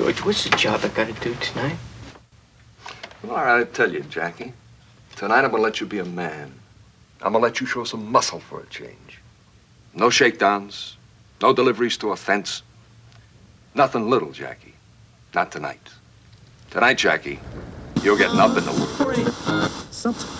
George, what's the job I gotta do tonight? Well, all right, I tell you, Jackie. Tonight I'm gonna let you be a man. I'm gonna let you show some muscle for a change. No shakedowns, no deliveries to a fence. Nothing little, Jackie. Not tonight. Tonight, Jackie, you're getting up in the world.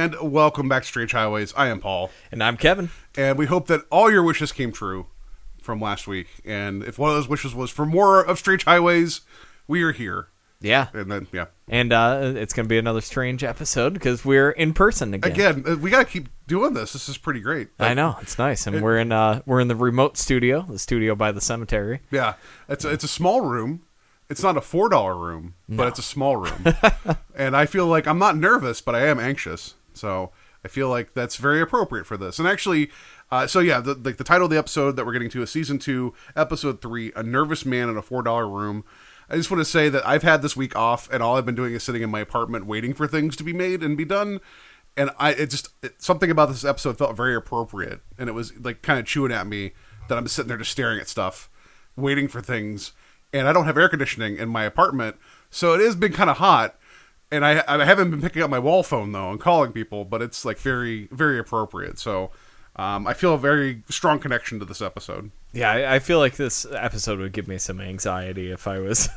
And welcome back to Strange Highways. I am Paul, And I'm Kevin. and we hope that all your wishes came true from last week. And if one of those wishes was for more of Strange Highways, we are here. Yeah. And then, yeah, And uh, it's going to be another strange episode because we're in person again. again, uh, we got to keep doing this. This is pretty great. I know it's nice, and we're in uh we're in the remote studio, the studio by the cemetery. Yeah, it's a, it's a small room. It's not a four dollar room, but it's a small room. and I feel like I'm not nervous, but I am anxious. So I feel like that's very appropriate for this. And actually, uh, so yeah, the, the the title of the episode that we're getting to is season two, episode three, a nervous man in a four dollar room. I just want to say that I've had this week off, and all I've been doing is sitting in my apartment waiting for things to be made and be done. And I, it just it, something about this episode felt very appropriate, and it was like kind of chewing at me that I'm sitting there just staring at stuff, waiting for things, and I don't have air conditioning in my apartment, so it has been kind of hot. And I, I haven't been picking up my wall phone though and calling people, but it's like very, very appropriate. So um, I feel a very strong connection to this episode. Yeah, I, I feel like this episode would give me some anxiety if I was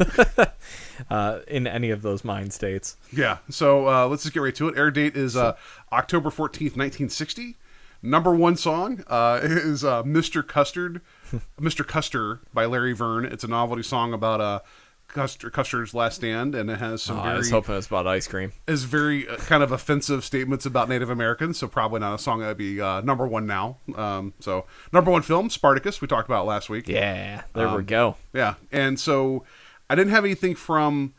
uh, in any of those mind states. Yeah. So uh, let's just get right to it. Air date is uh, October 14th, 1960. Number one song uh, is uh, Mr. Custard, Mr. Custer by Larry Verne. It's a novelty song about uh, Custer, Custer's last stand, and it has some Oh, I was hoping it's about ice cream. is very uh, kind of offensive statements about Native Americans. So probably not a song that would be uh, number one now. Um, so number one film Spartacus we talked about last week. Yeah, there Um, we go. Yeah, and so I didn't have anything from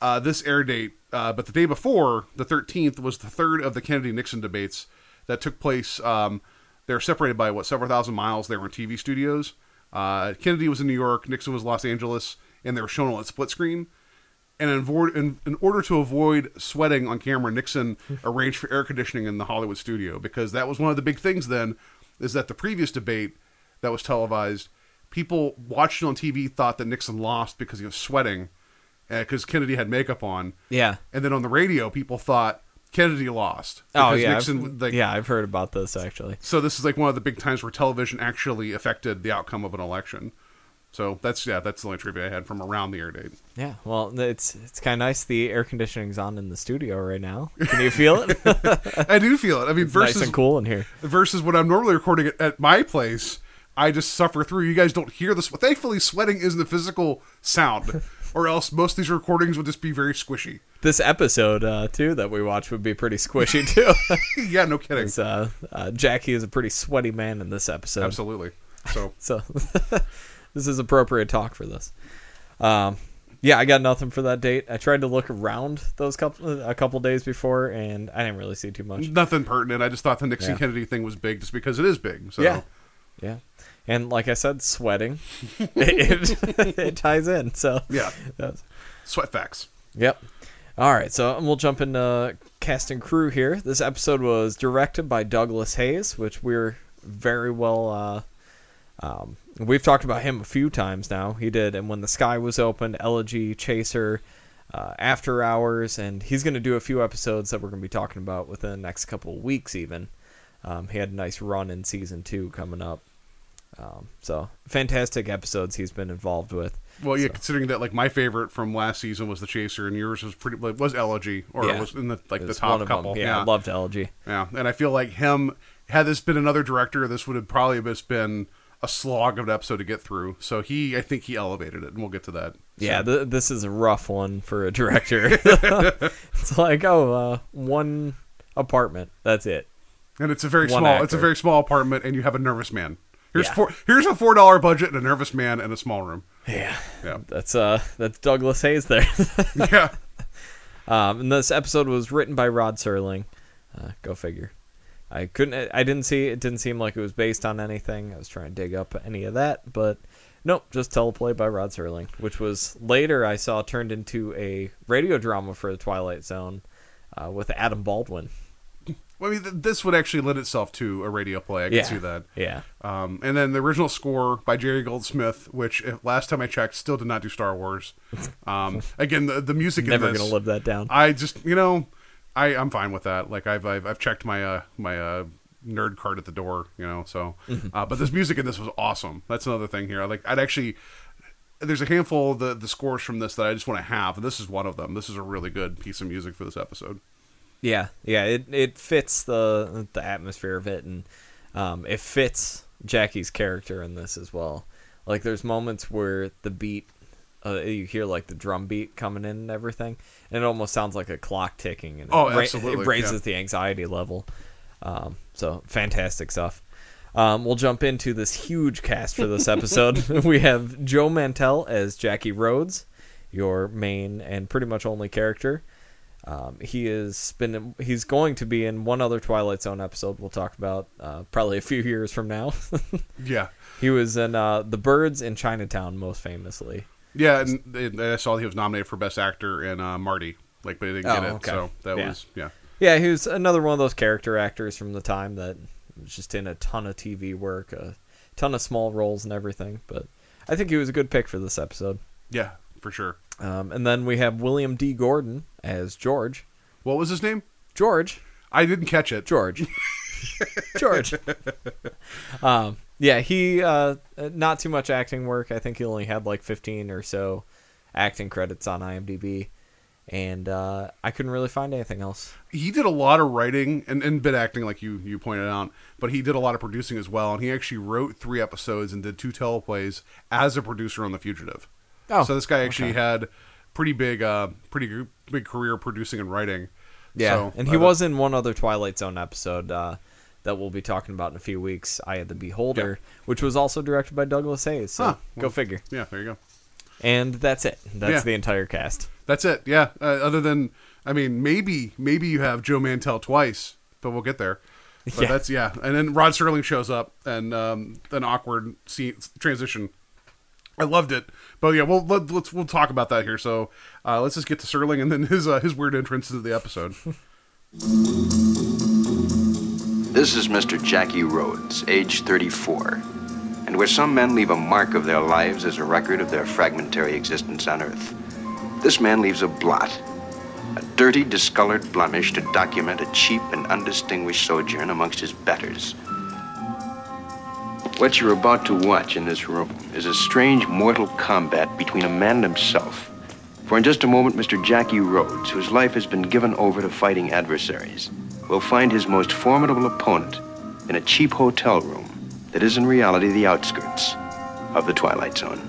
uh, this air date, uh, but the day before, the 13th, was the third of the Kennedy Nixon debates that took place. Um, they're separated by what several thousand miles. They were in TV studios. Uh, Kennedy was in New York, Nixon was Los Angeles, and they were shown on a split screen. And in, avoid, in, in order to avoid sweating on camera, Nixon arranged for air conditioning in the Hollywood studio because that was one of the big things then. Is that the previous debate that was televised? People watching on TV thought that Nixon lost because he was sweating, uh, because Kennedy had makeup on. Yeah. And then on the radio, people thought Kennedy lost. Oh yeah, Nixon, I've, like, yeah. I've heard about this actually. So this is like one of the big times where television actually affected the outcome of an election. So that's yeah, that's the only trivia I had from around the air date. Yeah, well, it's it's kind of nice. The air conditioning's on in the studio right now. Can you feel it? I do feel it. I mean, versus nice and cool in here. versus when I'm normally recording it at my place, I just suffer through. You guys don't hear this. Thankfully, sweating isn't a physical sound, or else most of these recordings would just be very squishy. This episode uh, too that we watched would be pretty squishy too. yeah, no kidding. uh, uh, Jackie is a pretty sweaty man in this episode. Absolutely. So So this is appropriate talk for this. Um, yeah, I got nothing for that date. I tried to look around those couple a couple days before, and I didn't really see too much. nothing pertinent. I just thought the Nixon Yeah. Kennedy thing was big, just because it is big. So Yeah, yeah, and like I said, sweating it, it, it ties in. So yeah, sweat facts. Yep. All right, so we'll jump into cast and crew here. This episode was directed by Douglas Hayes, which we're very well. Uh, um, we've talked about him a few times now. He did, and when the sky was opened, Elegy, Chaser, uh, After Hours, and he's going to do a few episodes that we're going to be talking about within the next couple of weeks. Even um, he had a nice run in season two coming up. Um, so fantastic episodes he's been involved with. Well, yeah, considering that like my favorite from last season was the Chaser, and yours was pretty like, was Elegy, or Yeah. was in the like the top one of them. couple. Yeah, I loved Elegy. Yeah, and I feel like him had this been another director, this would have probably just been a slog of an episode to get through. So he, I think he elevated it, and we'll get to that. Yeah, th- this is a rough one for a director. it's like, oh, uh, one apartment. That's it. And it's a very One small. It's a very small apartment, and you have a nervous man. Here's Yeah. four. Here's a four dollar budget and a nervous man in a small room. Yeah, Yeah, that's uh, that's Douglas Hayes there. yeah. um, and this episode was written by Rod Serling. Uh, go figure. I couldn't. I didn't see. It didn't seem like it was based on anything. I was trying to dig up any of that, but nope, just teleplay by Rod Serling, which was later I saw turned into a radio drama for the Twilight Zone uh, with Adam Baldwin. Well, I mean, th- this would actually lend itself to a radio play. I can yeah, see that. Yeah, Um, and then the original score by Jerry Goldsmith, which if, last time I checked, still did not do Star Wars. Um, again, the the music never in this, gonna live that down. I just you know, I I'm fine with that. Like I've I've, I've checked my uh my uh nerd card at the door, you know. So, Mm-hmm. uh, but this music in this was awesome. That's another thing here. I like I'd actually. There's a handful of the, the scores from this that I just want to have, and this is one of them. This is a really good piece of music for this episode. Yeah, yeah, it it fits the the atmosphere of it, and um, it fits Jackie's character in this as well. Like, there's moments where the beat, uh, you hear like the drum beat coming in and everything, and it almost sounds like a clock ticking, and Oh, it, ra- absolutely, it raises yeah. the anxiety level. Um, so fantastic stuff. Um, we'll jump into this huge cast for this episode. we have Joe Mantell as Jackie Rhodes, your main and pretty much only character. Um, he is been he's going to be in one other Twilight Zone episode we'll talk about uh, probably a few years from now. Yeah, he was in uh, The Birds in Chinatown most famously. Yeah, and, and I saw he was nominated for Best Actor in uh, Marty, like, but he didn't get Oh, it. okay. So that Yeah. was yeah. Yeah, he was another one of those character actors from the time that was just in a ton of TV work, a ton of small roles and everything. But I think he was a good pick for this episode. Yeah, for sure. Um, and then we have William D. Gordon as George. What was his name? George. I didn't catch it. George. George. um, yeah, he uh, not too much acting work. I think he only had like 15 or so acting credits on IMDb, and uh, I couldn't really find anything else. He did a lot of writing and, and bit acting, like you you pointed out, but he did a lot of producing as well. And he actually wrote three episodes and did two teleplays as a producer on The Fugitive. Oh, so this guy actually okay. had pretty big, uh, pretty big career producing and writing. Yeah, So, and uh, he was in one other Twilight Zone episode uh, that we'll be talking about in a few weeks. Eye of the Beholder, which was also directed by Douglas Hayes. So Huh, go figure. Yeah, there you go. And that's it. That's Yeah. the entire cast. That's it. Yeah. Uh, other than, I mean, maybe maybe you have Joe Mantell twice, but we'll get there. But Yeah. that's yeah. And then Rod Serling shows up, and um, an awkward scene transition. I loved it, but yeah, we'll let, let's we'll talk about that here. So uh, let's just get to Serling and then his uh, his weird entrance into the episode. This is Mr. Jackie Rhodes, age 34. And where some men leave a mark of their lives as a record of their fragmentary existence on Earth, this man leaves a blot, a dirty, discolored blemish to document a cheap and undistinguished sojourn amongst his betters. What you're about to watch in this room is a strange mortal combat between a man and himself. For in just a moment, Mr. Jackie Rhodes, whose life has been given over to fighting adversaries, will find his most formidable opponent in a cheap hotel room that is in reality the outskirts of the Twilight Zone.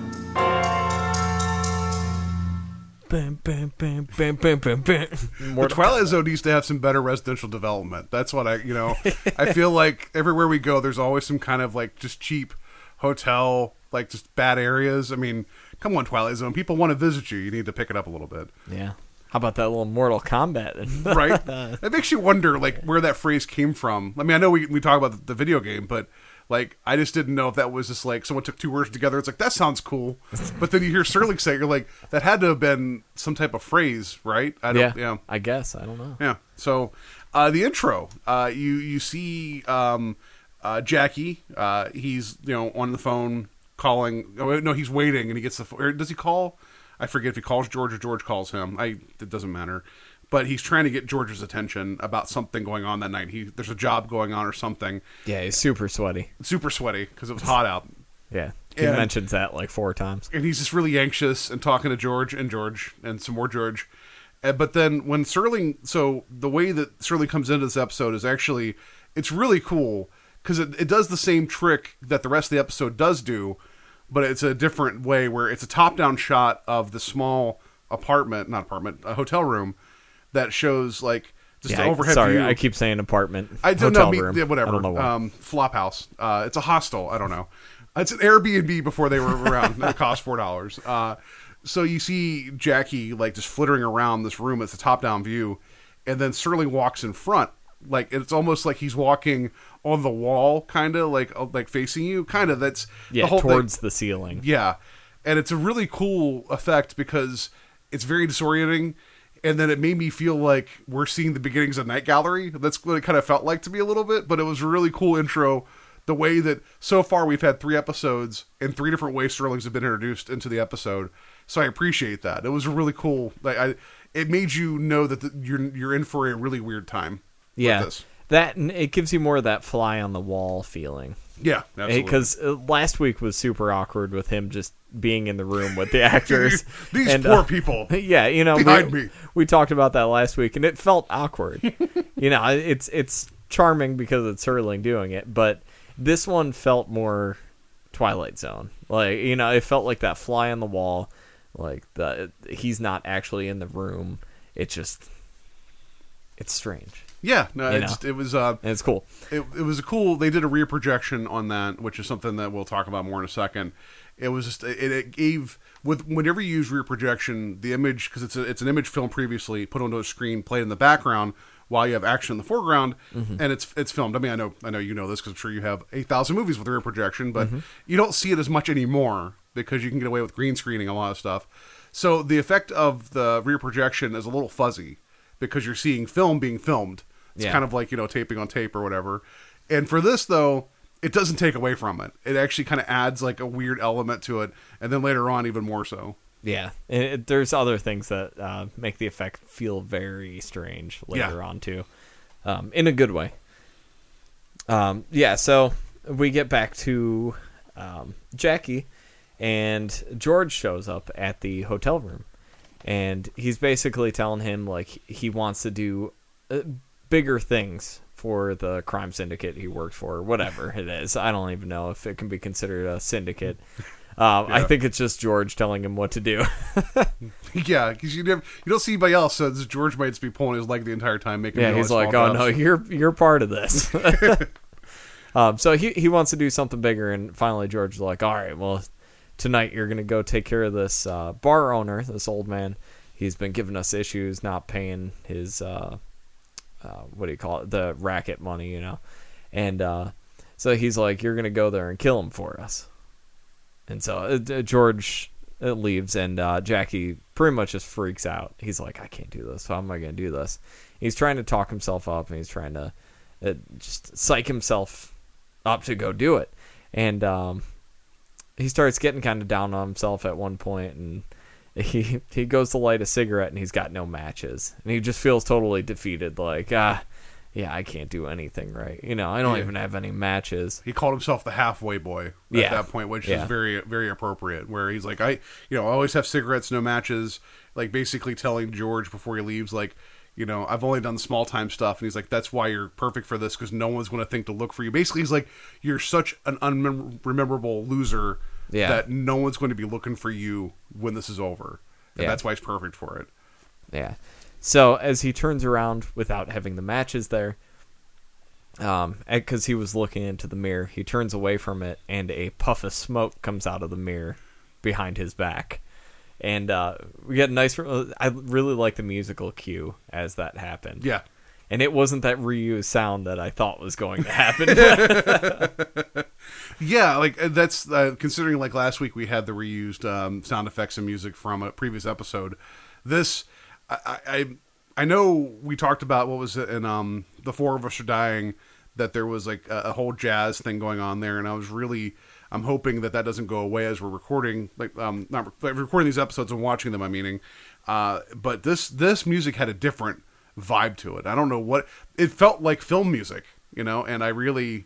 Bam, bam, bam, bam, bam, bam, bam. the Twilight Zone needs to have some better residential development. That's what I you know. I feel like everywhere we go, there's always some kind of like just cheap hotel, like just bad areas. I mean, come on, Twilight Zone. People want to visit you. You need to pick it up a little bit. Yeah. How about that little Mortal Kombat? right? it makes you wonder, like, where that phrase came from. I mean, I know we we talk about the, the video game, but like, I just didn't know if that was just like someone took two words together. It's like that sounds cool, but then you hear Sterling say, it, you're like, that had to have been some type of phrase, right? I yeah, don't, yeah, I guess. I don't know. yeah. So, uh, the intro, uh, you you see um, uh, Jackie. Uh, he's you know on the phone calling. Oh, no, he's waiting, and he gets the. Or does he call? I forget if he calls George or George calls him. I it doesn't matter. But he's trying to get George's attention about something going on that night. He there's a job going on or something. Yeah, he's super sweaty. Super sweaty because it was hot out. Yeah. He And- mentions that like four times. and he's just really anxious and talking to George and George and some more George. Uh, but then when Sterling, so the way that Sterling comes into this episode is actually, it's really cool because it, it does the same trick that the rest of the episode does do, but it's a different way where it's a top down shot of the small apartment, not apartment, a hotel room that shows like just Yeah, an I- overhead sorry, I keep saying apartment. I don't hotel know, me, room. yeah, whatever. I don't know why. Um, flop house. Uh, it's a hostel. I don't know. It's an Airbnb before they were around. it cost four dollars. Uh, so you see Jackie like just flittering around this room. It's a top down view, and then Sterling walks in front. Like it's almost like he's walking on the wall, kind of like uh, like facing you. Kind of that's yeah, the whole thing- towards the ceiling. yeah, and it's a really cool effect because it's very disorienting, and then it made me feel like we're seeing the beginnings of Night Gallery. That's what it kind of felt like to me a little bit, but it was a really cool intro. The way that so far we've had three episodes and three different ways Sterlings have been introduced into the episode, so I appreciate that. It was really cool. Like I, it made you know that the, you're you're in for a really weird time. Yeah. That it gives you more of that fly on the wall feeling. yeah. Because uh, last week was super awkward with him just being in the room with the actors. These And, poor uh, people. Yeah, you know, Behind we, me. we talked about that last week, and it felt awkward. you know, it's it's charming because it's Serling doing it, but this one felt more Twilight Zone. Like you know, it felt like that fly on the wall. Like the he's not actually in the room. It's just it's strange Yeah, no, You it's, know. it was. Uh, it's cool. it, it was a cool they did a rear projection on that which is something that we'll talk about more in a second it was just it, it gave with whenever you use rear projection the image because it's a, it's an image film previously put onto a screen played in the background while you have action in the foreground and it's it's filmed i mean i know i know you know this because i'm sure you have 8000 movies with rear projection but you don't see it as much anymore because you can get away with green screening a lot of stuff so the effect of the rear projection is a little fuzzy because you're seeing film being filmed it's Yeah. kind of like you know taping on tape or whatever. And for this though, it doesn't take away from it. It actually kind of adds like a weird element to it, and then later on even more so. Yeah, and it, there's other things that uh, make the effect feel very strange later Yeah. on too, um, in a good way. Um, yeah, so we get back to um, Jackie, and George shows up at the hotel room, and he's basically telling him like he wants to do uh, bigger things for the crime syndicate he worked for, whatever it is. I don't even know if it can be considered a syndicate. Um, I think it's just George telling him what to do. yeah, because you never you don't see anybody else. So this George might just be pulling his leg the entire time, making. Yeah, he's like, "Oh no, you're you're part of this." um, so he he wants to do something bigger, and finally George is like, "All right, well, tonight you're gonna go take care of this uh, bar owner, this old man. He's been giving us issues, not paying his uh, uh, what do you call it, the racket money, you know." And uh, so he's like, "You're gonna go there and kill him for us." And so uh, George uh, leaves, and uh, Jackie pretty much just freaks out. He's like, "I can't do this. How am I to do this?" He's trying to talk himself up, and he's trying to just psych himself up to go do it. And um, he starts getting kind of down on himself at one point, and he he goes to light a cigarette, and he's got no matches, and he just feels totally defeated. Like, ah, yeah, I can't do anything right. You know, I don't Yeah. even have any matches. He called himself the halfway boy at Yeah. that point, which Yeah. is very very appropriate. Where he's like, I you know I always have cigarettes, no matches. Like basically telling George before he leaves, like you know I've only done small time stuff, and he's like, that's why you're perfect for this because no one's going to think to look for you. Basically, he's like, you're such an unrememberable loser Yeah. that no one's going to be looking for you when this is over, and Yeah. that's why he's perfect for it. Yeah. So as he turns around without having the matches there, um, because he was looking into the mirror, he turns away from it, and a puff of smoke comes out of the mirror behind his back, and uh, we get a nice. I really like the musical cue as that happened. Yeah. And it wasn't that reused sound that I thought was going to happen. Yeah, like uh, that's uh, considering like last week we had the reused um, sound effects and music from a previous episode. This, I, I, I- I know we talked about what was it in um, the four of us are dying that there was like a, a whole jazz thing going on there, and I was really I'm hoping that that doesn't go away as we're recording like um not like, recording these episodes and watching them. I meaning, uh, but this this music had a different vibe to it. I don't know what it felt like film music, you know, and I really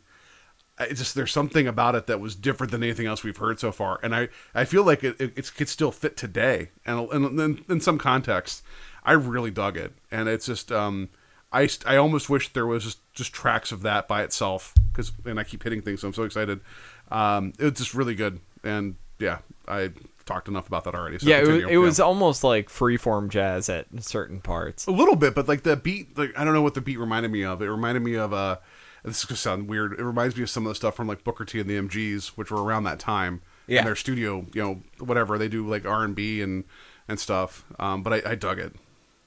I just there's something about it that was different than anything else we've heard so far, and I I feel like it it, it could still fit today, and and in, in some context, I really dug it, and it's just um I I almost wish there was just just tracks of that by itself because and I keep hitting things, so I'm so excited. Um, it's just really good, and yeah, I talked enough about that already. So yeah, it was, it was almost like freeform jazz at certain parts. a little bit, but like the beat, like I don't know what the beat reminded me of. It reminded me of uh, this is gonna sound weird. It reminds me of some of the stuff from like Booker T and the MGs, which were around that time. Yeah. in their studio, you know, whatever they do, like R and B and and stuff. Um, but I, I dug it.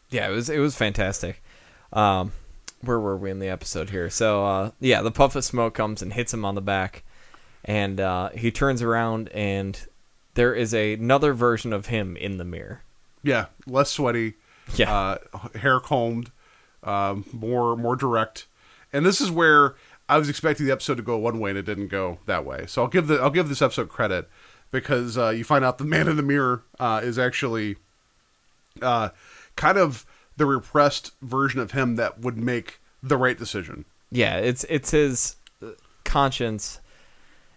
Yeah, it was it was fantastic. Um, where were we in the episode here? So uh, yeah, the puff of smoke comes and hits him on the back, and uh, he turns around and there is a, another version of him in the mirror. Yeah, less sweaty. Yeah. uh, hair combed, um, more more direct. And this is where I was expecting the episode to go one way, and it didn't go that way. So I'll give the I'll give this episode credit because uh, you find out the man in the mirror uh, is actually uh, kind of the repressed version of him that would make the right decision. Yeah, it's it's his conscience.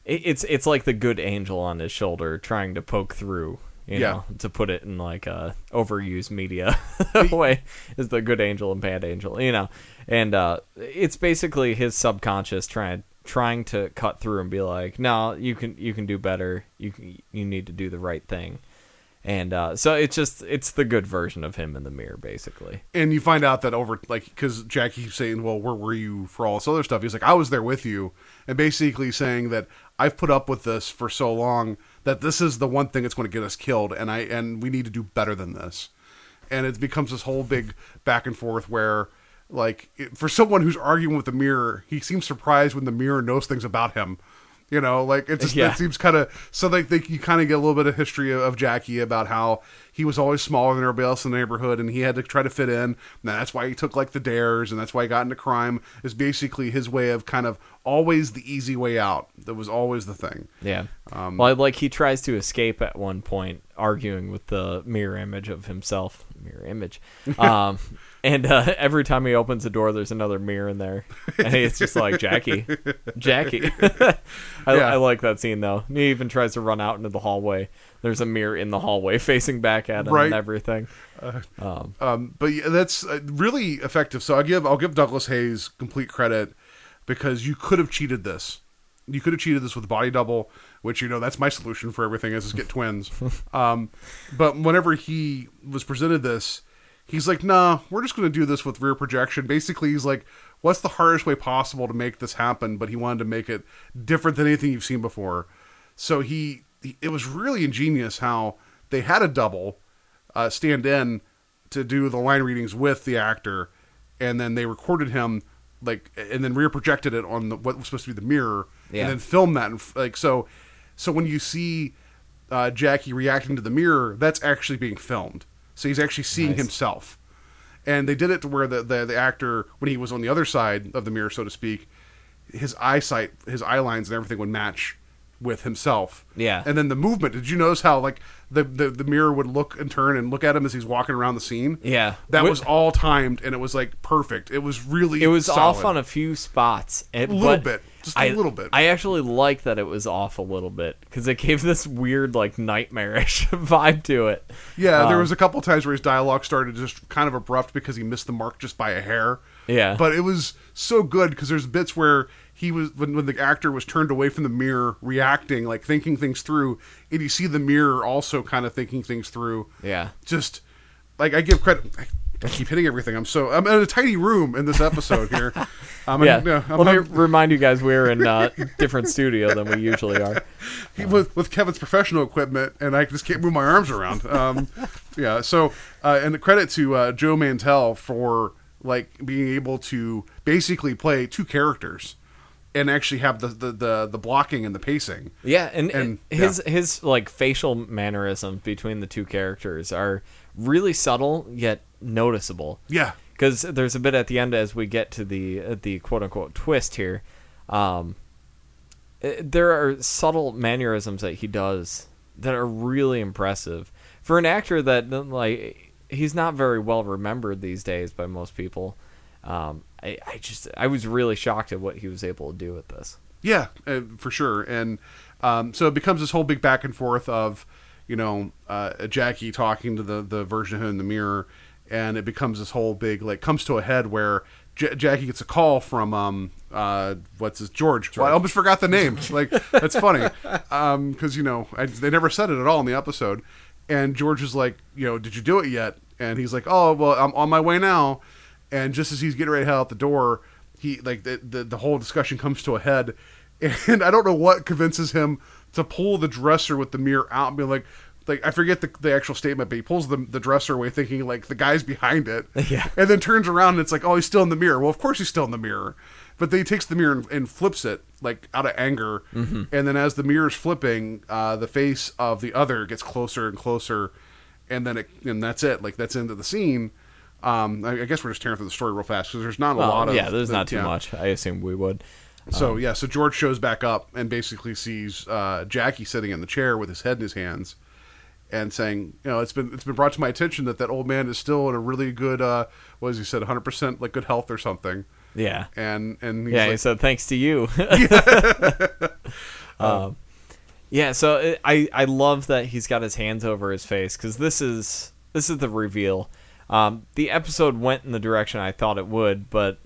It, it's it's like the good angel on his shoulder trying to poke through. You Yeah. know, to put it in like a overused media way, is the good angel and bad angel. You know, and uh, it's basically his subconscious trying trying to cut through and be like, no, you can you can do better. You can, you need to do the right thing. And uh, so it's just it's the good version of him in the mirror, basically. and you find out that over like because Jackie keeps saying, "Well, where were you for all this other stuff?" He's like, "I was there with you," and basically saying that I've put up with this for so long that this is the one thing that's going to get us killed, and I and we need to do better than this. And it becomes this whole big back and forth where, like, for someone who's arguing with the mirror, he seems surprised when the mirror knows things about him. You know, like it just Yeah. it seems kind of so like they, you kind of get a little bit of history of, of Jackie about how he was always smaller than everybody else in the neighborhood and he had to try to fit in. And that's why he took like the dares and that's why he got into crime. Is basically his way of kind of always the easy way out. That was always the thing. Yeah. Um, well, like he tries to escape at one point, arguing with the mirror image of himself. Mirror image. Um, and uh, every time he opens the door, there's another mirror in there, and it's just like Jackie, Jackie. I, Yeah. I like that scene though. He even tries to run out into the hallway. There's a mirror in the hallway facing back at him Right. and everything. Um, but yeah, that's uh, really effective. So I give I'll give Douglas Hayes complete credit because you could have cheated this. You could have cheated this with body double, which you know that's my solution for everything is just get twins. um, but whenever he was presented this, he's like, "Nah, we're just going to do this with rear projection." Basically, he's like, "What's the hardest way possible to make this happen?" But he wanted to make it different than anything you've seen before. So he, he it was really ingenious how they had a double uh, stand in to do the line readings with the actor, and then they recorded him like, and then rear projected it on the, what was supposed to be the mirror, Yeah. and then filmed that. And, like so, so when you see uh, Jackie reacting to the mirror, that's actually being filmed. So he's actually seeing Nice. himself, and they did it to where the, the the actor when he was on the other side of the mirror, so to speak, his eyesight, his eye lines, and everything would match with himself. Yeah. And then the movement. Did you notice how like the, the the mirror would look and turn and look at him as he's walking around the scene? Yeah. That was all timed and it was like perfect. It was really It was solid. off on a few spots. It, A little but bit. Just a I- little bit. I actually like that it was off a little bit because it gave this weird, like, nightmarish vibe to it. Yeah, there Um, was a couple times where his dialogue started just kind of abrupt because he missed the mark just by a hair. Yeah. But it was so good because there's bits where he was when, when the actor was turned away from the mirror, reacting, like thinking things through, and you see the mirror also kind of thinking things through. Yeah. Just like I give credit. I, keep hitting everything. I'm so I'm in a tiny room in this episode here. I'm Yeah. in, uh, I'm Let me having- remind you guys we're in a different studio than we usually are. he- with with Kevin's professional equipment, and I just can't move my arms around. Um, yeah. So, uh, and the credit to uh, Joe Mantell for like being able to basically play two characters and actually have the the the, the blocking and the pacing. Yeah, and, And- his his like facial mannerisms between the two characters are really subtle yet noticeable. Yeah. because there's a bit at the end as we get to the uh, the quote unquote twist here. Um, uh, there are subtle mannerisms that he does that are really impressive for an actor that like he's not very well remembered these days by most people. Um, I, I just I was really shocked at what he was able to do with this. Yeah, uh, for sure. And um, so it becomes this whole big back and forth of, you know, uh, Jackie talking to the the version of him in the mirror, and it becomes this whole big like comes to a head where J- Jackie gets a call from um uh what's his George. Well, I almost forgot the name. Like that's funny, um because you know I, they never said it at all in the episode, and George is like, you know, did you do it yet? And he's like, oh well, I'm on my way now, and just as he's getting ready to head out the door, he like the the, the whole discussion comes to a head, and I don't know what convinces him to pull the dresser with the mirror out and be like. Like I forget the, the actual statement, but he pulls the, the dresser away, thinking like the guy's behind it, Yeah. and then turns around and it's like, oh, he's still in the mirror. Well, of course he's still in the mirror, but then he takes the mirror and, and flips it like out of anger, Mm-hmm. and then as the mirror's flipping, uh, the face of the other gets closer and closer, and then it and that's it. Like that's into the scene. Um, I, I guess we're just tearing through the story real fast because there's not a Well, lot of yeah, there's not too yeah. much. I assume we would. So yeah, so George shows back up and basically sees uh, Jackie sitting in the chair with his head in his hands, and saying, you know, it's been it's been brought to my attention that that old man is still in a really good, uh, what as he said, 100 percent like good health or something. Yeah. And and he's yeah, like, he said thanks to you. um, yeah, so it, I I love that he's got his hands over his face because this is this is the reveal. Um, the episode went in the direction I thought it would, but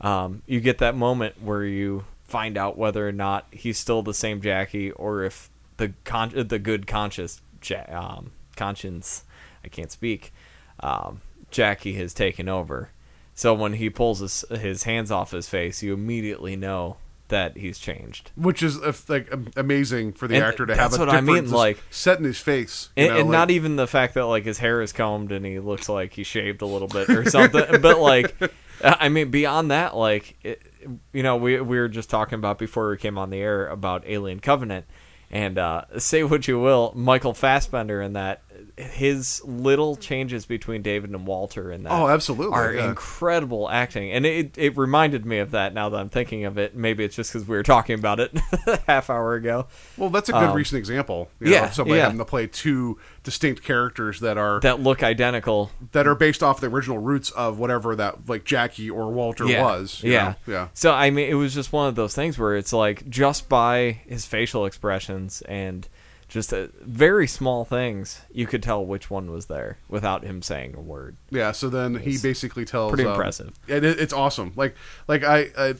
um, you get that moment where you find out whether or not he's still the same Jackie or if the con- the good conscious ja- um, conscience I can't speak um, Jackie has taken over. So when he pulls his his hands off his face, you immediately know that he's changed. which is uh, like amazing for the And actor to have a what I mean, like- set in his face, you And, know, and like- not even the fact that like his hair is combed and he looks like he shaved a little bit or something, but like I mean beyond that like it, you know we we were just talking about before we came on the air about Alien Covenant and uh, say what you will, Michael Fassbender in that his little changes between David and Walter in that Oh, absolutely, are yeah. incredible acting and it it reminded me of that now that I'm thinking of it maybe it's just because we were talking about it a half hour ago Well, that's a good Um, recent example. You know, yeah, somebody yeah. having to play two distinct characters that are that, look identical that are based off the original roots of whatever that like Jackie or Walter was. you Yeah. know? yeah. So I mean, it was just one of those things where it's like just by his facial expressions and just uh, very small things, you could tell which one was there without him saying a word. Yeah, so then he basically tells. pretty um, impressive. It, it- it's awesome. Like, like I, I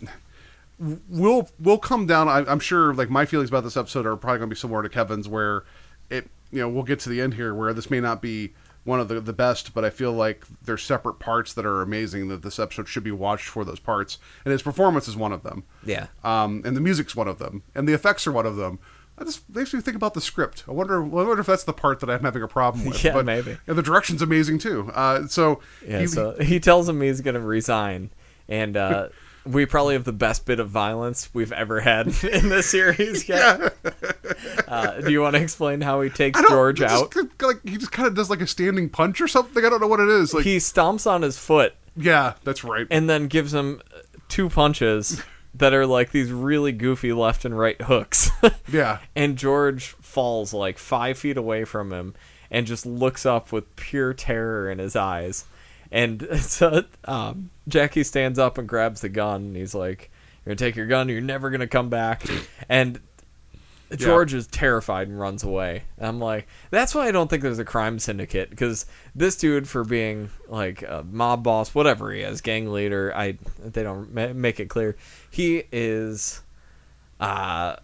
we'll we'll come down. I, I'm sure. Like my feelings about this episode are probably going to be similar to Kevin's, where it, you know, we'll get to the end here where this may not be one of the the best, but I feel like there's separate parts that are amazing that this episode should be watched for those parts, and his performance is one of them. Yeah. Um, and the music's one of them, and the effects are one of them. I just makes me think about the script. I wonder, I wonder if that's the part that I'm having a problem with. Yeah, but, maybe. And the direction's amazing too. Uh, so Yeah. he- so he tells him he's going to resign, and uh, we probably have the best bit of violence we've ever had in this series. Yet. Uh, do you want to explain how he takes George it's out? like he just kind of does like a standing punch or something. I don't know what it is. Like, he stomps on his foot yeah, that's right. and then gives him two punches that are like these really goofy left and right hooks. yeah, and George falls like five feet away from him and just looks up with pure terror in his eyes. And so um, Jackie stands up and grabs the gun. And he's like, "You're gonna take your gun. You're never gonna come back." And George is terrified and runs away. And I'm like, that's why I don't think there's a crime syndicate because this dude, for being like a mob boss, whatever he is, gang leader, I they don't ma- make it clear. He is uh,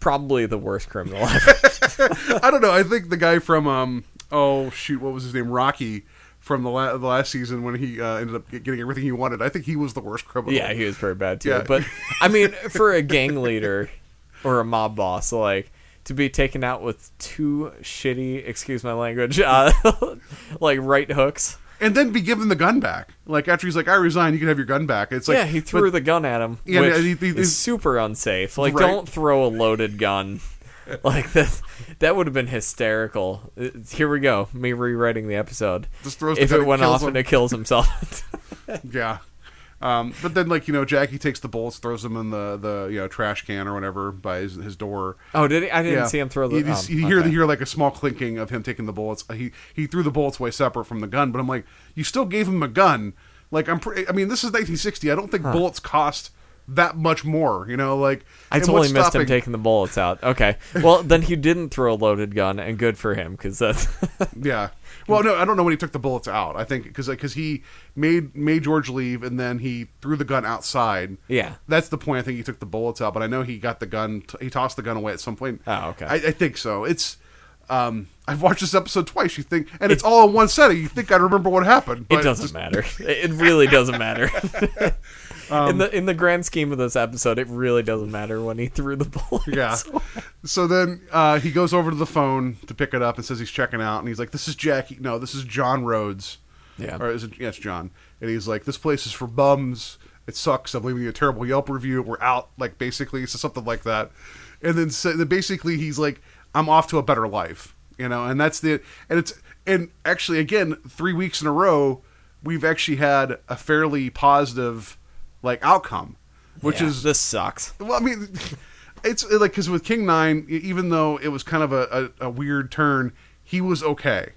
probably the worst criminal ever. I don't know. I think the guy from um oh shoot, what was his name? Rocky from the, la- the last season when he uh, ended up getting everything he wanted. I think he was the worst criminal. yeah, he was pretty bad too. Yeah. But I mean, for a gang leader or a mob boss, like to be taken out with two shitty, excuse my language, uh, like right hooks. and then be given the gun back. Like after he's like, "I resign," you can have your gun back. It's like yeah, he threw but- the gun at him, Yeah, which he- he- is super unsafe. Like, Right. don't throw a loaded gun. Like that, that would have been hysterical. Here we go, me rewriting the episode. Just throws the if it went off him. and it kills himself. Yeah. Um, but then, like you know, Jackie takes the bullets, throws them in the, the you know trash can or whatever by his, his door. oh, did he? I didn't Yeah. see him throw the. You, um, you hear okay. you hear like a small clinking of him taking the bullets. He he threw the bullets away separate from the gun, but I'm like, you still gave him a gun. Like I'm, pre- I mean, this is 1960. I don't think bullets cost that much more. You know, like I totally missed him taking the bullets out. Okay, well then he didn't throw a loaded gun, and good for him because that's Yeah. Well, no, I don't know when he took the bullets out. I think because because he made made George leave and then he threw the gun outside. Yeah. That's the point. I think he took the bullets out, but I know he got the gun. He tossed the gun away at some point. Oh, okay. I, I think so. It's. Um, I've watched this episode twice. You think, and it's all in one setting. You think I remember what happened? it doesn't just- matter. It really doesn't matter. Um, in the in the grand scheme of this episode, it really doesn't matter when he threw the bullets. Yeah. So then uh, he goes over to the phone to pick it up and says he's checking out, and he's like, "This is Jackie. No, this is John Rhodes. Yeah. Or is it? Yeah, it's John. And he's like, "This place is for bums. It sucks. I'm leaving you a terrible Yelp review. We're out." Like basically, so something like that. And then, so, then basically, he's like, "I'm off to a better life." You know, and that's the and it's and actually again three weeks in a row, we've actually had a fairly positive like outcome, which Yeah, is this sucks. well, I mean, it's like because with King Nine, even though it was kind of a, a, a weird turn, he was okay,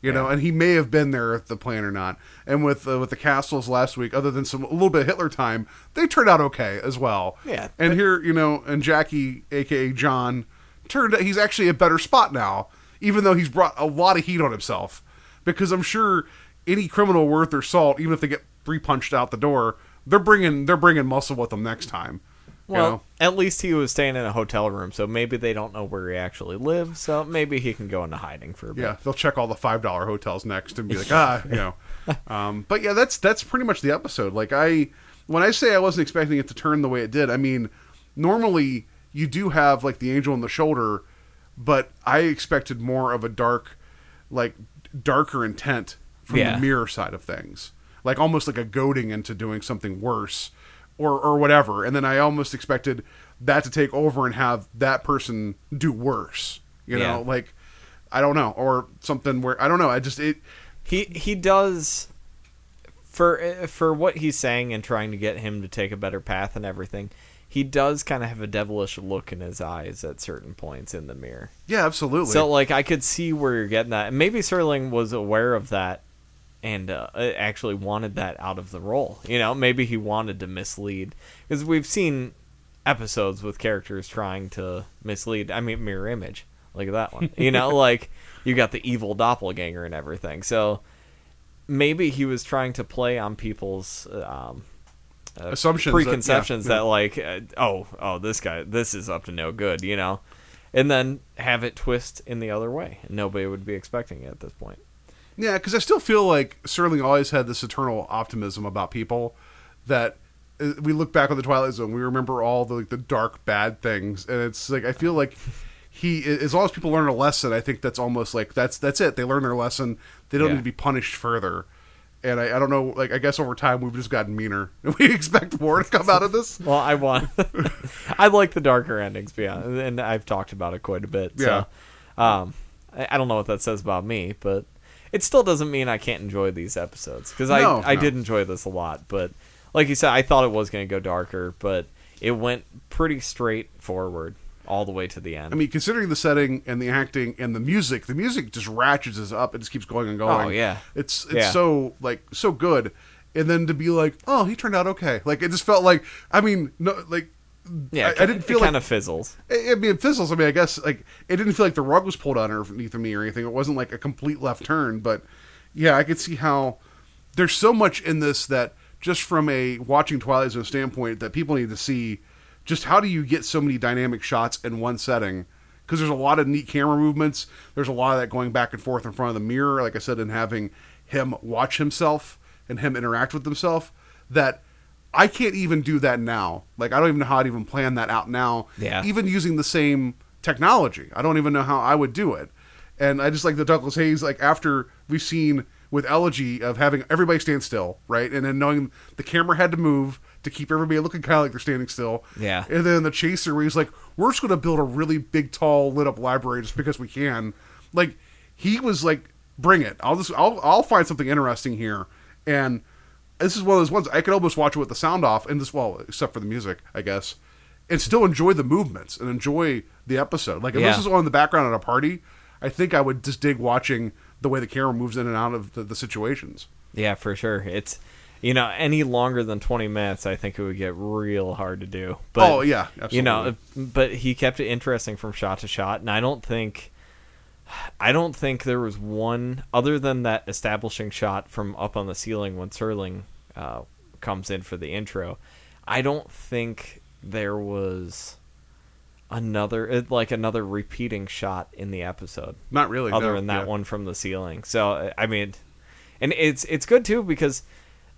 you know, and he may have been there at the plan or not. And with uh, with the castles last week, other than some a little bit of Hitler time, they turned out okay as well. Yeah, And here, you know, and Jackie, aka John, turned out he's actually a better spot now, even though he's brought a lot of heat on himself. Because I'm sure any criminal worth their salt, even if they get three punched out the door, they're bringing they're bringing muscle with them next time. you Well, know? at least he was staying in a hotel room, so maybe they don't know where he actually lives. So maybe he can go into hiding for a bit. Yeah, they'll check all the five dollar hotels next and be like, ah, you know. Um, but yeah, that's that's pretty much the episode. Like I, when I say I wasn't expecting it to turn the way it did, I mean, normally you do have like the angel on the shoulder, but I expected more of a dark, like darker intent from Yeah. the mirror side of things, like almost like a goading into doing something worse, or or whatever. And then I almost expected that to take over and have that person do worse. You know, Yeah. like I don't know, or something where I don't know. I just it. He he does for for what he's saying and trying to get him to take a better path and everything. He does kind of have a devilish look in his eyes at certain points in the mirror. Yeah, absolutely. So like I could see where you're getting that. And maybe Serling was aware of that and uh, actually wanted that out of the role. You know, maybe he wanted to mislead because we've seen episodes with characters trying to mislead. I mean, mirror image. Look at that one. You know, like you got the evil doppelganger and everything. So maybe he was trying to play on people's um, uh, Assumptions that- yeah, preconceptions yeah. that, like, uh, oh, oh, this guy, this is up to no good, you know, and then have it twist in the other way. Nobody would be expecting it at this point. Yeah, because I still feel like Sterling always had this eternal optimism about people that uh, we look back on the Twilight Zone, we remember all the like, the dark bad things, and it's like I feel like he, as long as people learn a lesson, I think that's almost like that's that's it. They learn their lesson. They don't Yeah. need to be punished further. And I, I don't know, like I guess over time we've just gotten meaner. And We expect more to come out of this. Well, I want, I like the darker endings, yeah, and I've talked about it quite a bit. Yeah. So, um, I, I don't know what that says about me, but it still doesn't mean I can't enjoy these episodes because I No, I no. did enjoy this a lot. But like you said, I thought it was going to go darker, but it went pretty straightforward all the way to the end. I mean, considering the setting and the acting and the music, the music just ratchets us up. It just keeps going and oh, going. Oh, yeah. it's it's Yeah. so like so good. And then to be like, oh, he turned out okay. Like it just felt like, I mean, no, like yeah, I, I didn't feel it like kind of fizzles. I I mean, it fizzles. I mean, I guess like it didn't feel like the rug was pulled underneath of me or anything. It wasn't like a complete left turn, but yeah, I could see how there's so much in this that just from a watching Twilight Zone standpoint that people need to see. Just how do you get so many dynamic shots in one setting? Because there's a lot of neat camera movements. There's a lot of that going back and forth in front of the mirror, like I said, and having him watch himself and him interact with himself. That I can't even do that now. Like I don't even know how I'd even plan that out now. Yeah. Even using the same technology, I don't even know how I would do it. And I just like the Douglas Hayes, like after we've seen with Elegy of having everybody stand still, right, and then knowing the camera had to move to keep everybody looking kind of like they're standing still. Yeah. And then the chaser where he's like, "We're just going to build a really big, tall, lit up library just because we can." Like he was like, "Bring it! I'll just I'll I'll find something interesting here." And this is one of those ones I could almost watch it with the sound off and this well, except for the music, I guess, and still enjoy the movements and enjoy the episode. Like if Yeah. this was on in the background at a party, I think I would just dig watching the way the camera moves in and out of the, the situations. Yeah, for sure. It's you know, any longer than 20 minutes, I think it would get real hard to do. But, Oh, yeah, You know, but he kept it interesting from shot to shot, and I don't think. I don't think there was one other than that establishing shot from up on the ceiling when Serling uh, comes in for the intro. I don't think there was another it- like another repeating shot in the episode Not really. other no, than that yeah. one from the ceiling. So I mean, and it's it's good too because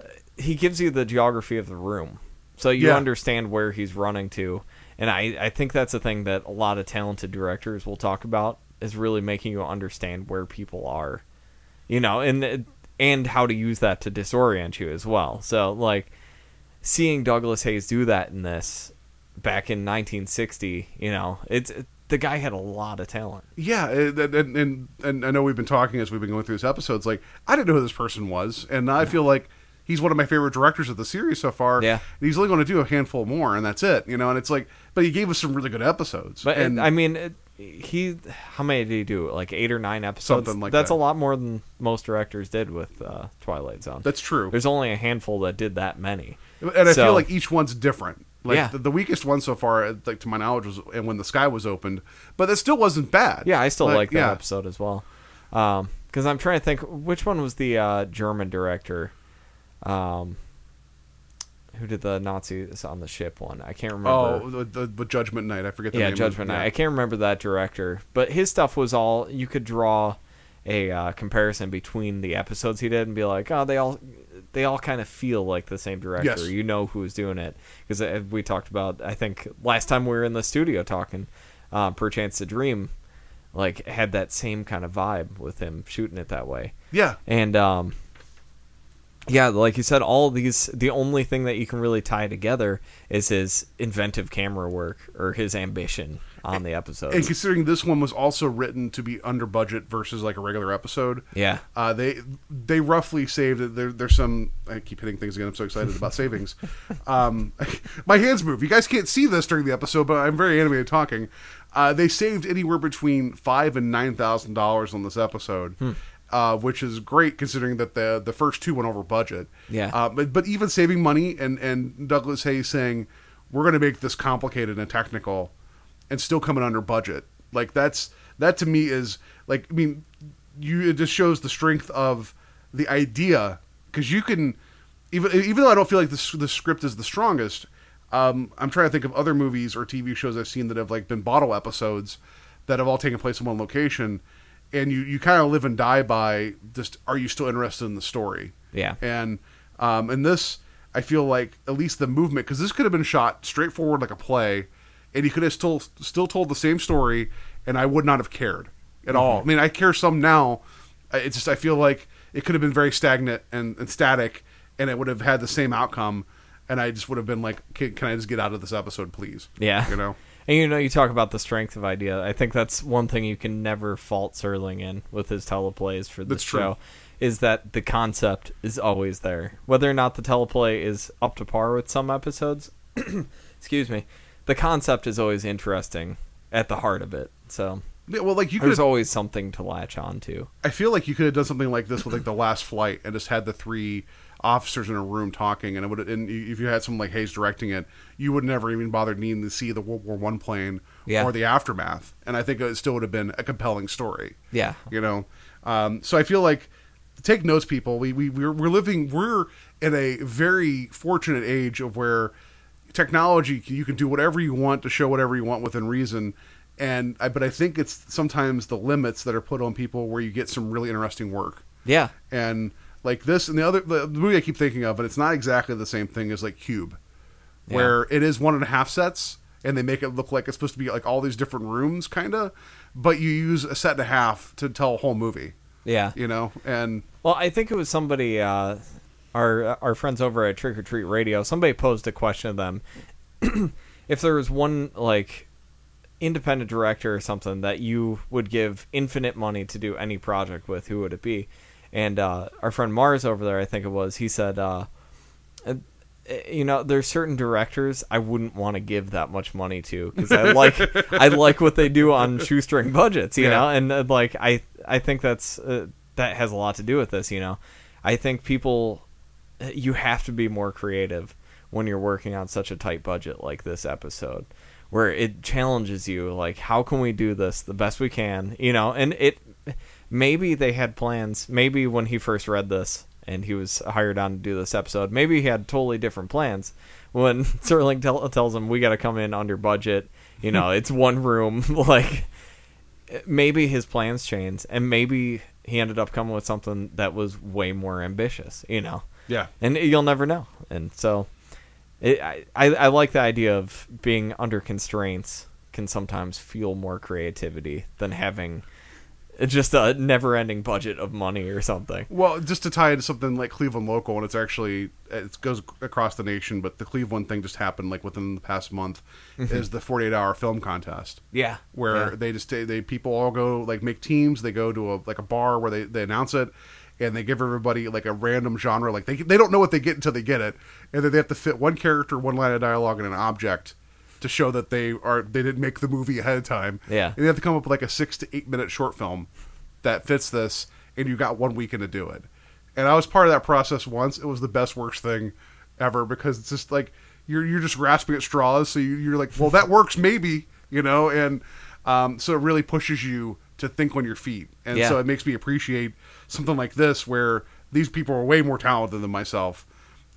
uh, he gives you the geography of the room, so you Yeah. understand where he's running to. And I I think that's a thing that a lot of talented directors will talk about is really making you understand where people are, you know, and and how to use that to disorient you as well. So like seeing Douglas Heyes do that in this back in 1960, you know, it's it, the guy had a lot of talent. Yeah, uh, and, and and and I know we've been talking as we've been going through this episodes. Like, I didn't know who this person was, and I feel like he's one of my favorite directors of the series so far. Yeah. and he's only going to do a handful more, and that's it. You know, and it's like, but he gave us some really good episodes. But and I mean, it, he how many did he do? Like eight or nine episodes. Something like That's that. a lot more than most directors did with uh, Twilight Zone. that's true. There's only a handful that did that many. And I So- feel like each one's different. Like Yeah. the, the weakest one so far, like to my knowledge, was and when the sky was opened, but that still wasn't bad. Yeah, I still like, that yeah. episode as well. Because I'm trying to think which one was the uh, German director. Um, who did the Nazis on the ship one? I can't remember. Oh, the, the, the Judgment Night. I forget the yeah, name. Judgment Night. yeah. I can't remember that director, but his stuff was all you could draw a uh, comparison between the episodes he did and be like, oh, they all they all kind of feel like the same director. Yes. You know who's doing it because we talked about. I think last time we were in the studio talking, uh, perchance to dream, like had that same kind of vibe with him shooting it that way. Yeah, And um, yeah, like you said, all these the only thing that you can really tie together is his inventive camera work or his ambition on the episode. and considering this one was also written to be under budget versus like a regular episode, yeah, uh, they they roughly saved it. There, there's some. I keep hitting things again. I'm so excited about savings. Um, my hands move. You guys can't see this during the episode, but I'm very animated talking. Uh, they saved anywhere between five and nine thousand dollars on this episode. Hmm. Uh, which is great considering that the the first two went over budget. Yeah. Uh, but but even saving money and and Douglas Heyes saying we're going to make this complicated and technical, and still coming under budget. Like that's that to me is like I mean, you it just shows the strength of the idea because you can even even though I don't feel like the the script is the strongest. Um, I'm trying to think of other movies or TV shows I've seen that have like been bottle episodes that have all taken place in one location, and you you kind of live and die by just are you still interested in the story? Yeah. And um, and this, I feel like at least the movement because this could have been shot straightforward like a play, and you could have still still told the same story, and I would not have cared at all. I mean, I care some now. I- It's just I feel like it could have been very stagnant and, and static, and it would have had the same outcome, and I just would have been like, can, can I just get out of this episode, please? yeah. You know. And you know, you talk about the strength of idea. I think that's one thing you can never fault Serling in with his teleplays for this That's true. show, is that the concept is always there. Whether or not the teleplay is up to par with some episodes, excuse me, the concept is always interesting at the heart of it. So Yeah, well, like you could there's always something to latch on to. I feel like you could have done something like this with like the last flight and just had the three officers in a room talking, and it would. And if you had someone like Heyes directing it, you would never even bother needing to see the World War One plane Yeah. or the aftermath. And I think it still would have been a compelling story. Yeah. you know. Um, so I feel like take notes, people. We we we're, we're living. We're in a very fortunate age of where technology you can do whatever you want to show whatever you want within reason and I, but i think it's sometimes the limits that are put on people where you get some really interesting work Yeah. and like this and the other the movie i keep thinking of and it's not exactly the same thing as like cube where it is one and a half sets and they make it look like it's supposed to be like all these different rooms kind of but you use a set and a half to tell a whole movie Yeah. you know and Well, I think it was somebody, uh, our our friends over at Trick or Treat Radio. Somebody posed a question to them: if there was one like independent director or something that you would give infinite money to do any project with, who would it be? And uh, our friend Mars over there, I think it was, he said, uh, uh, you know, there's certain directors I wouldn't want to give that much money to because I like I like what they do on shoestring budgets, you Yeah. know, and uh, like I I think that's uh, that has a lot to do with this, you know. I think people you have to be more creative when you're working on such a tight budget like this episode where it challenges you like how can we do this the best we can you know and it maybe they had plans maybe when he first read this and he was hired on to do this episode maybe he had totally different plans when Serling tell, tells him we got to come in under budget you know it's one room like maybe his plans changed and maybe he ended up coming with something that was way more ambitious you know Yeah. and you'll never know. And so, it, I, I I like the idea of being under constraints can sometimes fuel more creativity than having just a never-ending budget of money or something. Well, just to tie into something like Cleveland local, and it's actually it goes across the nation, but the Cleveland thing just happened like within the past month. Mm-hmm. Is the 48 hour film contest Yeah, where yeah. they just they people all go like make teams. They go to a like a bar where they they announce it. And they give everybody like a random genre, like they they don't know what they get until they get it, and then they have to fit one character, one line of dialogue, and an object to show that they are they didn't make the movie ahead of time. Yeah. and they have to come up with like a six to eight minute short film that fits this, and you got one weekend to do it. And I was part of that process once. It was the best worst thing ever because it's just like you're you're just grasping at straws. So you, you're like, well, that works maybe, you know, and um, so it really pushes you to think on your feet, and Yeah. so it makes me appreciate something like this where these people are way more talented than myself,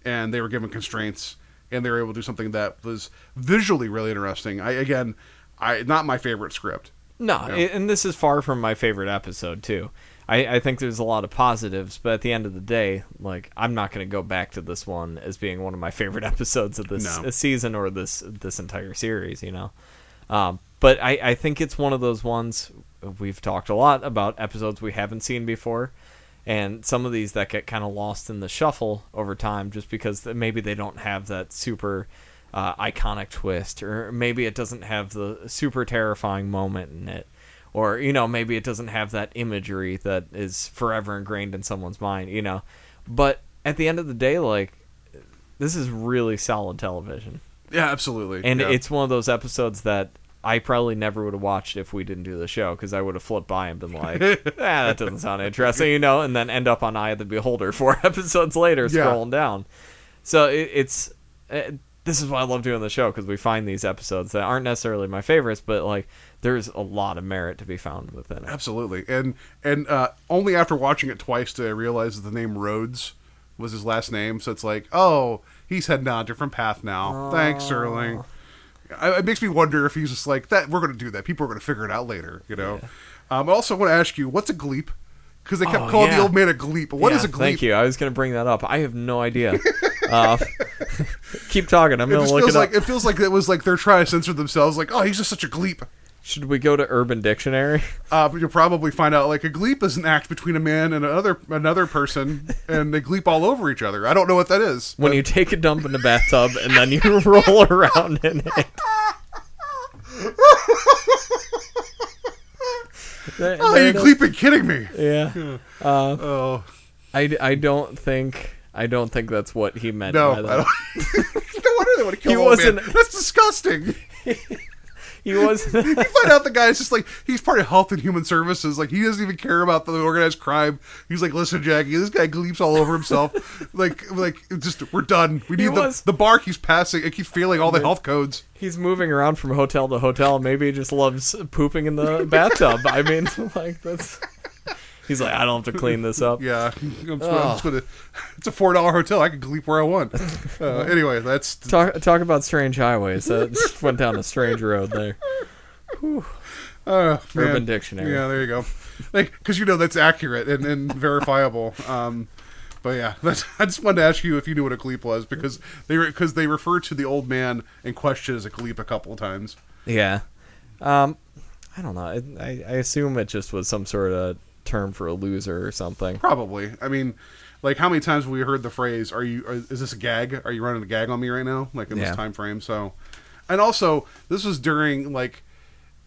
and they were given constraints, and they were able to do something that was visually really interesting. I again, I not my favorite script. No, Yeah. i- and this is far from my favorite episode too. I, I think there's a lot of positives, but at the end of the day, like I'm not going to go back to this one as being one of my favorite episodes of this No. season or this this entire series. You know, um, but I, I think it's one of those ones we've talked a lot about episodes we haven't seen before, and some of these that get kind of lost in the shuffle over time just because maybe they don't have that super uh, iconic twist, or maybe it doesn't have the super terrifying moment in it, or you know maybe it doesn't have that imagery that is forever ingrained in someone's mind. You know, but at the end of the day, like this is really solid television Yeah, absolutely. and Yeah. it's one of those episodes that I probably never would have watched if we didn't do the show because I would have flipped by and been like, "Ah, that doesn't sound interesting," you know, and then end up on Eye of the Beholder four episodes later, Yeah. scrolling down. So it, it's uh, this is why I love doing the show because we find these episodes that aren't necessarily my favorites, but like there's a lot of merit to be found within it. Absolutely, and and uh, only after watching it twice did I realize that the name Rhodes was his last name. So it's like, oh, he's heading down a different path now. Thanks, Sterling. I, it makes me wonder if he's just like that. We're going to do that. People are going to figure it out later. You know. Um, I also want to ask you, what's a gleep? Because they kept Oh, calling yeah. the old man a gleep. What is Yeah, a gleep? Thank you. I was going to bring that up. I have no idea. uh, keep talking. I'm going to look feels it like up. it feels like it was like they're trying to censor themselves. Like, oh, he's just such a gleep. Should we go to Urban Dictionary? Uh, you'll probably find out like a gleep is an act between a man and another another person, and they gleep all over each other. I don't know what that is. when but- you take a dump in the bathtub and then you roll around in it. There- oh, there you gleeping kidding me? Yeah, Oh I, I don't think I don't think that's what he meant no, by I don't. no wonder they want to kill He old man. wasn't- That's disgusting. He wasn't. you find out the guy's just like he's part of Health and Human Services. Like he doesn't even care about the organized crime. He's like, listen, Jackie, this guy gleeps all over himself. like, like just we're done. We need the, the bar keeps passing. It keeps failing all the health codes. He's moving around from hotel to hotel. Maybe he just loves pooping in the bathtub. I mean, like that's. He's like, I don't have to clean this up. Yeah, I'm just, I'm just gonna. It's a four dollar hotel. I can gleep where I want. Uh, anyway, that's Talk talk about strange highways. That just went down a strange road there. uh, Urban man. Dictionary. Yeah, there you go. Like, because you know that's accurate and, and verifiable. Um, but yeah, that's, I just wanted to ask you if you knew what a gleep was because they because they refer to the old man in question as a gleep a couple of times. Yeah. Um, I don't know. I, I I assume it just was some sort of term for a loser or something. Probably. I mean, like how many times have we heard the phrase "Are you? Are, is this a gag? Are you running a gag on me right now?" Like in Yeah. this time frame. So, and also this was during like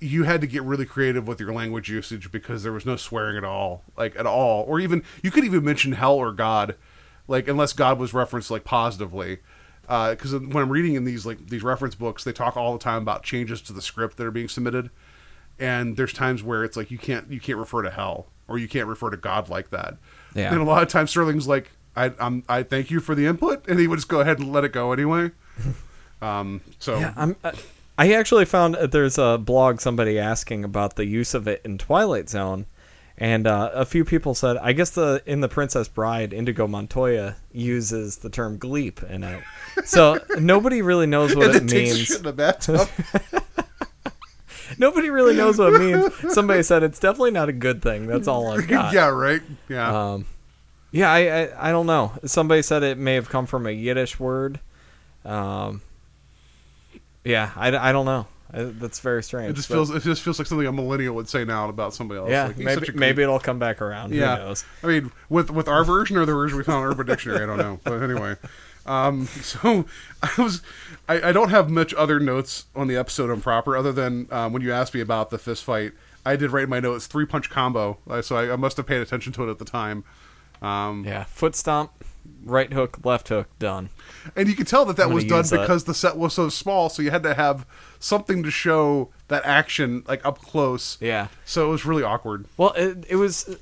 you had to get really creative with your language usage because there was no swearing at all, like at all, or even you could even mention hell or God, like unless God was referenced like positively. Uh, because when I'm reading in these like these reference books, they talk all the time about changes to the script that are being submitted, and there's times where it's like you can't you can't refer to hell or you can't refer to God like that. Yeah. And a lot of times Sterling's like, I I'm, I thank you for the input, and he would just go ahead and let it go anyway. Um, so Yeah, I'm. I, I actually found that there's a blog somebody asking about the use of it in Twilight Zone, and uh, a few people said, I guess the in the Princess Bride, Inigo Montoya uses the term "gleep" in it. So nobody really knows what and it then takes a means. shit in the bathtub. Nobody really knows what it means. Somebody said it's definitely not a good thing. That's all I've got. yeah, right. Yeah, Um, yeah, I, I I don't know. Somebody said it may have come from a Yiddish word. Um, yeah, I, I don't know. I, that's very strange. it just but- feels it just feels like something a millennial would say now about somebody else. Yeah, Like, maybe maybe it'll come back around. Yeah, Who knows? I mean, with with our version or the version we found on Urban Dictionary, I don't know. But anyway, um, so I was, I, I don't have much other notes on the episode on proper, other than um, when you asked me about the fist fight. I did write in my notes three punch combo, so I, I must have paid attention to it at the time. Um, Yeah, foot stomp, right hook, left hook, done. and you could tell that that was done use that. because the set was so small, so you had to have something to show that action like up close. Yeah. So it was really awkward. Well, it, it was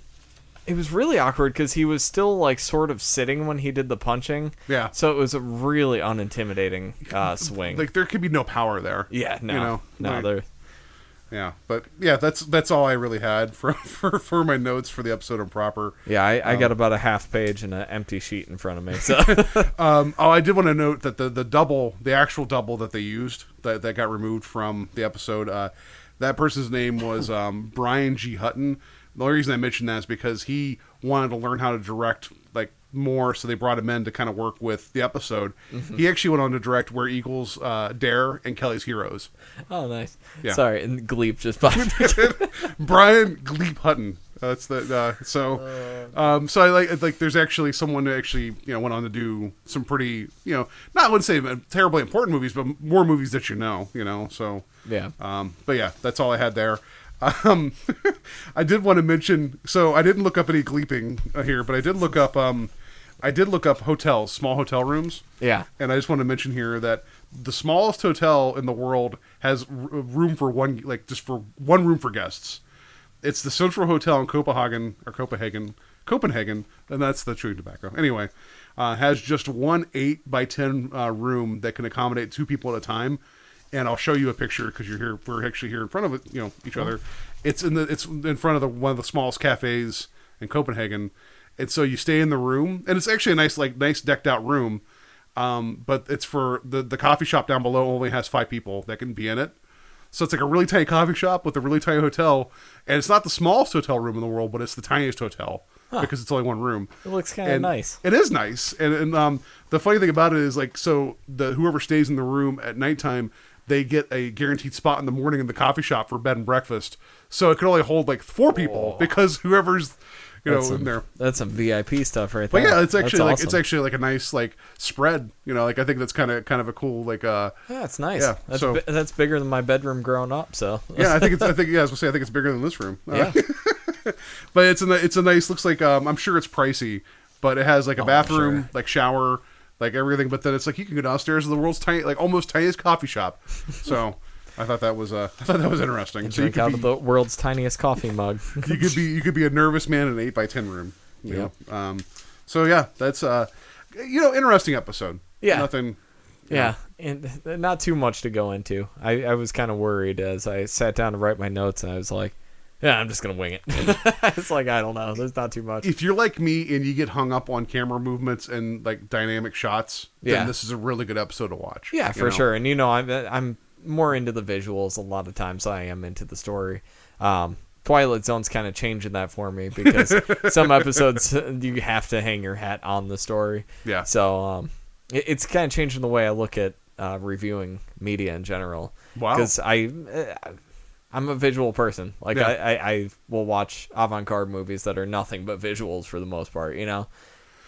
it was really awkward because he was still like sort of sitting when he did the punching. Yeah. So it was a really unintimidating uh, swing. Like there could be no power there. yeah, no, you know, no, like- there. Yeah, but yeah, that's that's all I really had for for, for my notes for the episode on proper. Yeah, I, I Um, got about a half page and an empty sheet in front of me. So Um, oh, I did want to note that the the double, the actual double that they used that that got removed from the episode, uh, that person's name was um, Brian G. Hutton. The only reason I mentioned that is because he wanted to learn how to direct like more, so they brought him in to kind of work with the episode. Mm-hmm. He actually went on to direct Where Eagles uh, Dare and Kelly's Heroes. oh, nice. Yeah. Sorry, and Gleep just popped. Brian Gleep Hutton. That's the uh, so. Um, so I like like. There's actually someone who actually you know went on to do some pretty you know not I wouldn't say terribly important movies, but more movies that you know you know. So yeah. um, but yeah, that's all I had there. Um, I did want to mention. So I didn't look up any gleeping uh, here, but I did look up. Um, I did look up hotels, small hotel rooms. Yeah. And I just want to mention here that the smallest hotel in the world has r- room for one, like just for one room for guests. It's the Central Hotel in Copenhagen or Copenhagen, Copenhagen, and that's the chewing tobacco. Anyway, uh, has just one eight by ten uh, room that can accommodate two people at a time. And I'll show you a picture because you're here. We're actually here in front of it, you know, each other. It's in the it's in front of the one of the smallest cafes in Copenhagen. And so you stay in the room, and it's actually a nice, like, nice decked out room. Um, but it's for the the coffee shop down below only has five people that can be in it. So it's like a really tiny coffee shop with a really tiny hotel, and it's not the smallest hotel room in the world, but it's the tiniest hotel because it's only one room. It looks kinda nice. It is nice, and and um, the funny thing about it is like so the whoever stays in the room at nighttime, they get a guaranteed spot in the morning in the coffee shop for bed and breakfast. So it can only hold like four people because whoever's you know That's in there. that's some VIP stuff right But yeah, it's That's actually like it's actually like a nice like spread. You know, like I think that's kind of kind of a cool like uh Yeah, it's nice. Yeah, that's so- bi- that's bigger than my bedroom growing up. So yeah. I think it's I think yeah. I was gonna say I think it's bigger than this room. Uh, yeah, but it's a it's a nice looks like um I'm sure it's pricey, but it has like a Oh, bathroom, sure. like shower, like everything. But then it's like you can go downstairs to the world's tiny like almost tiniest coffee shop. So I thought that was uh I thought that was interesting. So you drink out could, of the world's tiniest coffee mug. you could be you could be a nervous man in an eight by ten room. Yeah. Um. So yeah, that's uh you know interesting episode. Yeah. Nothing. Yeah, and not too much to go into. I, I was kind of worried as I sat down to write my notes, and I was like, "Yeah, I'm just gonna wing it." it's like I don't know. There's not too much. if you're like me and you get hung up on camera movements and like dynamic shots, Yeah. then this is a really good episode to watch. Yeah, for know? sure. And you know, I'm I'm more into the visuals a lot of times. than I am into the story. Um, Twilight Zone's kind of changing that for me because some episodes you have to hang your hat on the story. Yeah. So um, it, it's kind of changing the way I look at uh, reviewing media in general. Wow. Because I. Uh, I'm a visual person. Like Yeah. I, I, I will watch avant-garde movies that are nothing but visuals for the most part, you know.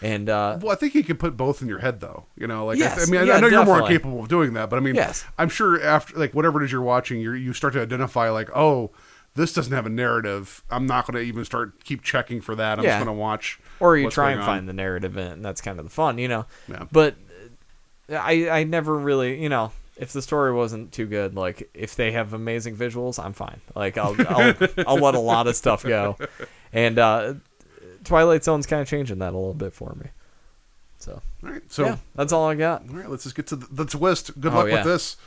And uh, Well, I think you can put both in your head, though. You know, like I- I, mean, I- yeah, I know you're more capable of doing that, but I mean, Yes. I'm sure after like whatever it is you're watching, you you start to identify like, oh, this doesn't have a narrative. I'm not going to even start keep checking for that. I'm Yeah. just going to watch. or you try and on. find the narrative in and that's kind of the fun, you know. Yeah. But uh, I I never really, you know, if the story wasn't too good, like if they have amazing visuals, I'm fine. Like I'll I'll, I'll let a lot of stuff go, and uh, Twilight Zone's kind of changing that a little bit for me. So All right, so yeah, that's all I got. all right, let's just get to the, the twist. Good Oh, luck yeah. with this.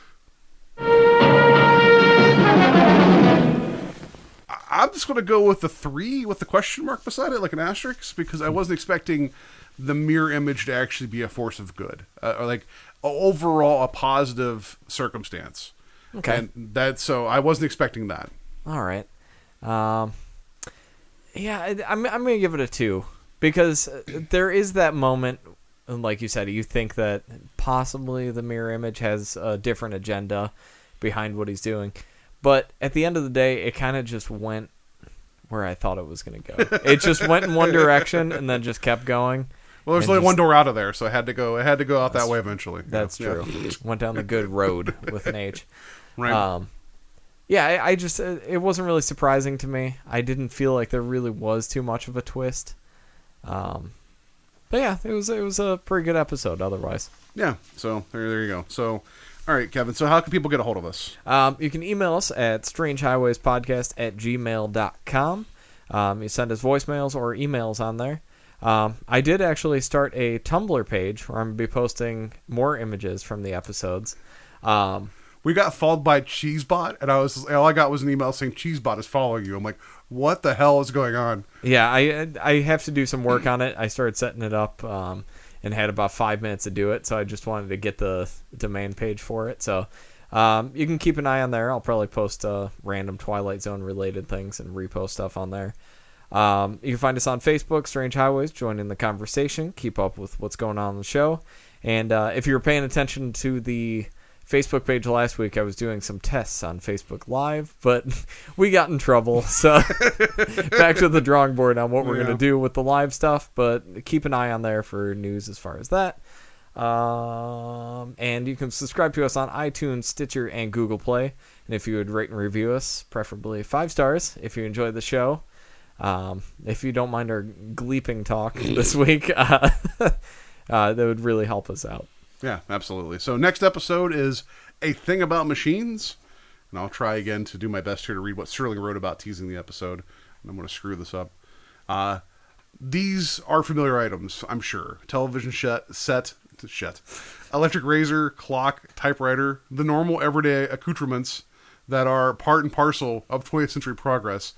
I'm just going to go with the three with the question mark beside it, like an asterisk, because I wasn't expecting the mirror image to actually be a force of good, uh, or like overall a positive circumstance. Okay. and that so I wasn't expecting that. All right. Um, yeah, I- I'm I'm gonna give it a two because uh, there is that moment, like you said, you think that possibly the mirror image has a different agenda behind what he's doing, but at the end of the day, it kind of just went where I thought it was gonna go. it just went in one direction and then just kept going. Well, there's only just- one door out of there, so I had to go. I had to go out that way eventually. That's Yeah. true. Went down the good road with an H. Right. Um, yeah, I, I just uh, it wasn't really surprising to me. I didn't feel like there really was too much of a twist. Um, but yeah, it was it was a pretty good episode. Otherwise, Yeah. So there, there you go. So, all right, Kevin. So how can people get a hold of us? um, you can email us at strangehighwayspodcast at gmail.com. Um, you send us voicemails or emails on there. Um, I did actually start a Tumblr page where I'm going to be posting more images from the episodes. Um, We got followed by Cheesebot, and I was all I got was an email saying Cheesebot is following you. I'm like, what the hell is going on? Yeah, I I have to do some work on it. I started setting it up um, and had about five minutes to do it, so I just wanted to get the domain page for it. So um, you can keep an eye on there. I'll probably post uh, random Twilight Zone related things and repost stuff on there. Um, you can find us on Facebook, Strange Highways. Join in the conversation. Keep up with what's going on in the show. And uh, if you were paying attention to the Facebook page last week, I was doing some tests on Facebook Live, but we got in trouble. So back to the drawing board on what we're Yeah. going to do with the live stuff. But keep an eye on there for news as far as that. Um, and you can subscribe to us on iTunes, Stitcher, and Google Play. And if you would rate and review us, preferably five stars if you enjoyed the show. Um, if you don't mind our gleeping talk this week, uh, uh, that would really help us out. Yeah, absolutely. So next episode is a thing about machines, and I'll try again to do my best here to read what Sterling wrote about teasing the episode. And I'm going to screw this up. Uh, these are familiar items, I'm sure. Television set, set, shit, electric razor, clock, typewriter, the normal everyday accoutrements that are part and parcel of 20th century progress.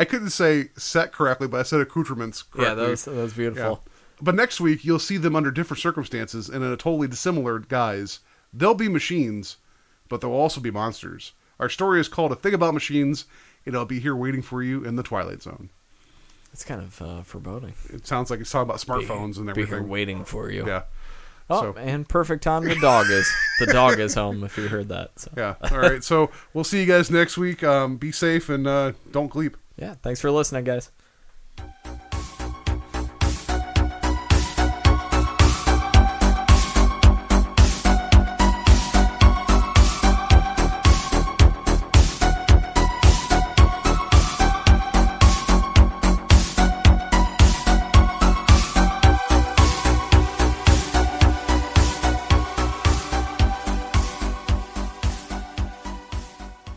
I couldn't say set correctly, but I said accoutrements correctly. Yeah, that was, that was beautiful. But next week you'll see them under different circumstances and in a totally dissimilar guise. They'll be machines, but they'll also be monsters. Our story is called A Thing About Machines, and I'll be here waiting for you in the Twilight Zone. It's kind of uh, foreboding. It sounds like it's talking about smartphones and Be here everything. waiting for you. Yeah. Oh, So- and perfect time. The dog is the dog is home. If you heard that. So. Yeah. All right. So we'll see you guys next week. Um, be safe and uh, don't gleep. Yeah. Thanks for listening, guys.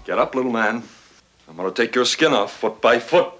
Get up, little man. I'm going to take your skin off foot by foot.